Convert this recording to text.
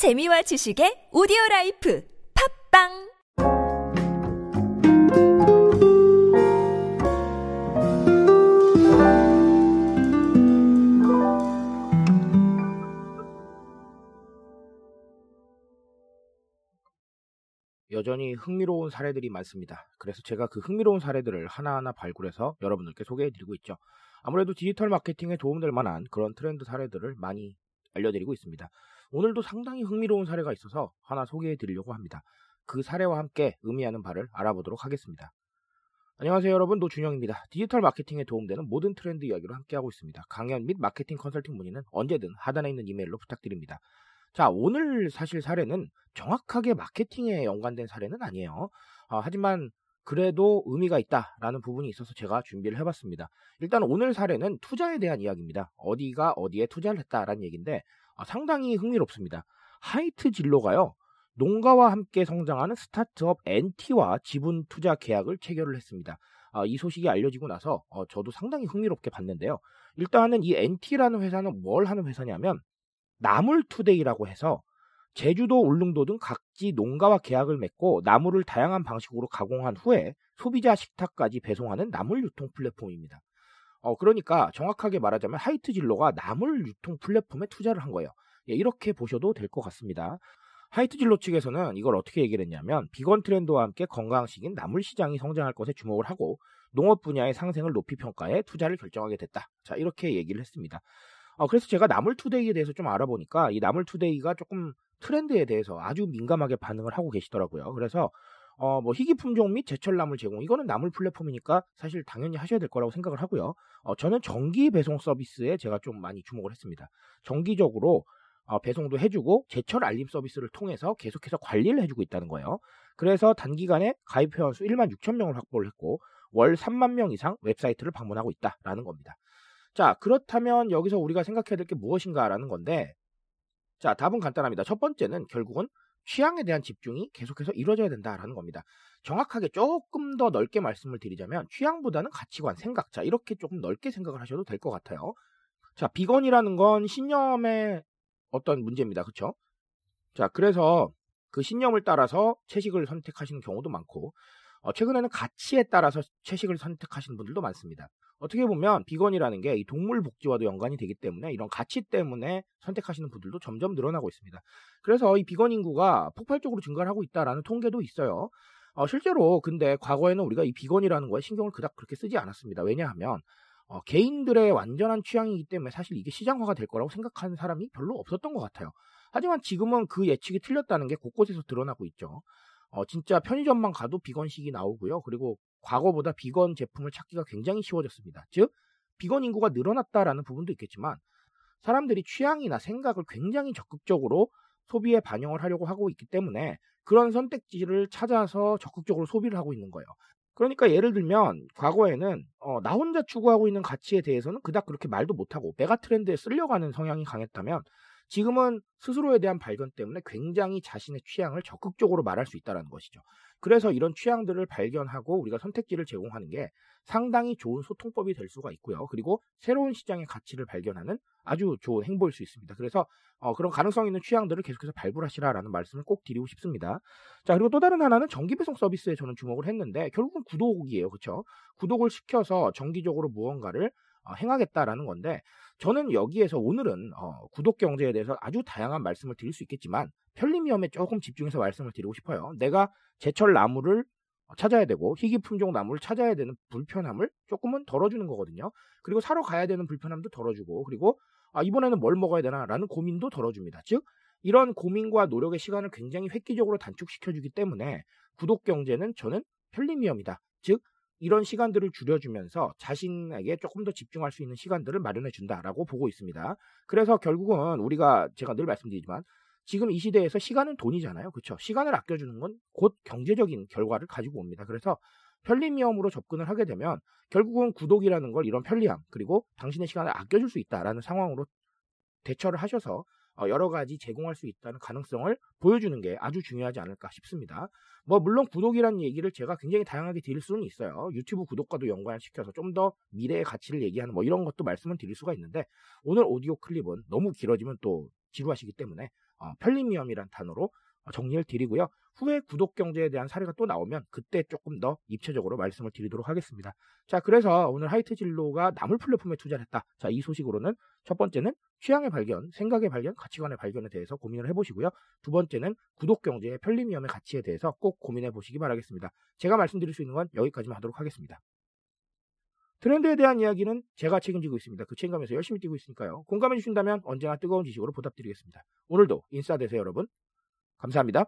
재미와 지식의 오디오 라이프 팟빵 여전히 흥미로운 사례들이 많습니다. 그래서 제가 그 흥미로운 사례들을 하나하나 발굴해서 여러분들께 소개해드리고 있죠. 아무래도 디지털 마케팅에 도움될 만한 그런 트렌드 사례들을 많이 알려드리고 있습니다. 오늘도 상당히 흥미로운 사례가 있어서 하나 소개해 드리려고 합니다. 그 사례와 함께 의미하는 바를 알아보도록 하겠습니다. 안녕하세요 여러분 노준영입니다. 디지털 마케팅에 도움되는 모든 트렌드 이야기로 함께하고 있습니다. 강연 및 마케팅 컨설팅 문의는 언제든 하단에 있는 이메일로 부탁드립니다. 자, 오늘 사실 사례는 정확하게 마케팅에 연관된 사례는 아니에요. 어, 하지만 그래도 의미가 있다라는 부분이 있어서 제가 준비를 해봤습니다. 일단 오늘 사례는 투자에 대한 이야기입니다. 어디가 어디에 투자를 했다라는 얘기인데 어, 상당히 흥미롭습니다. 하이트 진로가요. 농가와 함께 성장하는 스타트업 NT와 지분 투자 계약을 체결을 했습니다. 어, 이 소식이 알려지고 나서 어, 저도 상당히 흥미롭게 봤는데요. 일단은 이 NT라는 회사는 뭘 하는 회사냐면 나물투데이라고 해서 제주도, 울릉도 등 각지 농가와 계약을 맺고 나물을 다양한 방식으로 가공한 후에 소비자 식탁까지 배송하는 나물 유통 플랫폼입니다. 어, 그러니까 정확하게 말하자면 하이트 진로가 나물 유통 플랫폼에 투자를 한 거예요. 예, 이렇게 보셔도 될 것 같습니다. 하이트 진로 측에서는 이걸 어떻게 얘기를 했냐면 비건 트렌드와 함께 건강식인 나물 시장이 성장할 것에 주목을 하고 농업 분야의 상생을 높이 평가해 투자를 결정하게 됐다. 자, 이렇게 얘기를 했습니다. 어, 그래서 제가 나물투데이에 대해서 좀 알아보니까 이 나물투데이가 조금 트렌드에 대해서 아주 민감하게 반응을 하고 계시더라고요. 그래서 어, 뭐 희귀 품종 및 제철 나물 제공 이거는 나물 플랫폼이니까 사실 당연히 하셔야 될 거라고 생각을 하고요. 어, 저는 정기 배송 서비스에 제가 좀 많이 주목을 했습니다. 정기적으로 어, 배송도 해주고 제철 알림 서비스를 통해서 계속해서 관리를 해주고 있다는 거예요. 그래서 단기간에 가입 회원 수 1만 6천 명을 확보를 했고 월 3만 명 이상 웹사이트를 방문하고 있다라는 겁니다. 자, 그렇다면 여기서 우리가 생각해야 될 게 무엇인가라는 건데, 자, 답은 간단합니다. 첫 번째는 결국은 취향에 대한 집중이 계속해서 이루어져야 된다라는 겁니다. 정확하게 조금 더 넓게 말씀을 드리자면 취향보다는 가치관, 생각, 자, 이렇게 조금 넓게 생각을 하셔도 될 것 같아요. 자, 비건이라는 건 신념의 어떤 문제입니다. 그쵸? 자, 그래서 그 신념을 따라서 채식을 선택하시는 경우도 많고, 어, 최근에는 가치에 따라서 채식을 선택하시는 분들도 많습니다. 어떻게 보면 비건이라는 게이 동물 복지와도 연관이 되기 때문에 이런 가치 때문에 선택하시는 분들도 점점 늘어나고 있습니다. 그래서 이 비건 인구가 폭발적으로 증가를 하고 있다라는 통계도 있어요. 어, 실제로 근데 과거에는 우리가 이 비건이라는 거에 신경을 그닥 그렇게 쓰지 않았습니다. 왜냐하면 어, 개인들의 완전한 취향이기 때문에 사실 이게 시장화가 될 거라고 생각하는 사람이 별로 없었던 것 같아요. 하지만 지금은 그 예측이 틀렸다는 게 곳곳에서 드러나고 있죠. 어, 진짜 편의점만 가도 비건식이 나오고요. 그리고 과거보다 비건 제품을 찾기가 굉장히 쉬워졌습니다. 즉, 비건 인구가 늘어났다라는 부분도 있겠지만 사람들이 취향이나 생각을 굉장히 적극적으로 소비에 반영을 하려고 하고 있기 때문에 그런 선택지를 찾아서 적극적으로 소비를 하고 있는 거예요. 그러니까 예를 들면 과거에는 어, 나 혼자 추구하고 있는 가치에 대해서는 그닥 그렇게 말도 못하고 메가 트렌드에 쓸려가는 성향이 강했다면 지금은 스스로에 대한 발견 때문에 굉장히 자신의 취향을 적극적으로 말할 수 있다는 것이죠. 그래서 이런 취향들을 발견하고 우리가 선택지를 제공하는 게 상당히 좋은 소통법이 될 수가 있고요. 그리고 새로운 시장의 가치를 발견하는 아주 좋은 행보일 수 있습니다. 그래서 어, 그런 가능성 있는 취향들을 계속해서 발굴하시라라는 말씀을 꼭 드리고 싶습니다. 자 그리고 또 다른 하나는 정기 배송 서비스에 저는 주목을 했는데 결국은 구독이에요, 그렇죠? 구독을 시켜서 정기적으로 무언가를 어, 행하겠다라는 건데 저는 여기에서 오늘은 어, 구독 경제에 대해서 아주 다양한 말씀을 드릴 수 있겠지만 편리미엄에 조금 집중해서 말씀을 드리고 싶어요. 내가 제철 나무를 찾아야 되고 희귀 품종 나무를 찾아야 되는 불편함을 조금은 덜어주는 거거든요. 그리고 사러 가야 되는 불편함도 덜어주고 그리고 아, 이번에는 뭘 먹어야 되나라는 고민도 덜어줍니다. 즉 이런 고민과 노력의 시간을 굉장히 획기적으로 단축시켜주기 때문에 구독 경제는 저는 편리미엄이다. 즉 이런 시간들을 줄여주면서 자신에게 조금 더 집중할 수 있는 시간들을 마련해 준다라고 보고 있습니다. 그래서 결국은 우리가 제가 늘 말씀드리지만 지금 이 시대에서 시간은 돈이잖아요. 그렇죠? 시간을 아껴주는 건 곧 경제적인 결과를 가지고 옵니다. 그래서 편리미엄으로 접근을 하게 되면 결국은 구독이라는 걸 이런 편리함 그리고 당신의 시간을 아껴줄 수 있다라는 상황으로 대처를 하셔서 어, 여러 가지 제공할 수 있다는 가능성을 보여주는 게 아주 중요하지 않을까 싶습니다. 뭐 물론 구독이라는 얘기를 제가 굉장히 다양하게 드릴 수는 있어요. 유튜브 구독과도 연관을 시켜서 좀 더 미래의 가치를 얘기하는 뭐 이런 것도 말씀을 드릴 수가 있는데 오늘 오디오 클립은 너무 길어지면 또 지루하시기 때문에 어, 편리미엄이란 단어로 어, 정리를 드리고요. 후에 구독 경제에 대한 사례가 또 나오면 그때 조금 더 입체적으로 말씀을 드리도록 하겠습니다. 자, 그래서 오늘 하이트 진로가 나물 플랫폼에 투자를 했다. 자, 이 소식으로는 첫 번째는 취향의 발견, 생각의 발견, 가치관의 발견에 대해서 고민을 해보시고요. 두 번째는 구독 경제의 편리미엄의 가치에 대해서 꼭 고민해 보시기 바라겠습니다. 제가 말씀드릴 수 있는 건 여기까지만 하도록 하겠습니다. 트렌드에 대한 이야기는 제가 책임지고 있습니다. 그 책임감에서 열심히 뛰고 있으니까요. 공감해 주신다면 언제나 뜨거운 지식으로 보답드리겠습니다. 오늘도 인싸 되세요, 여러분. 감사합니다.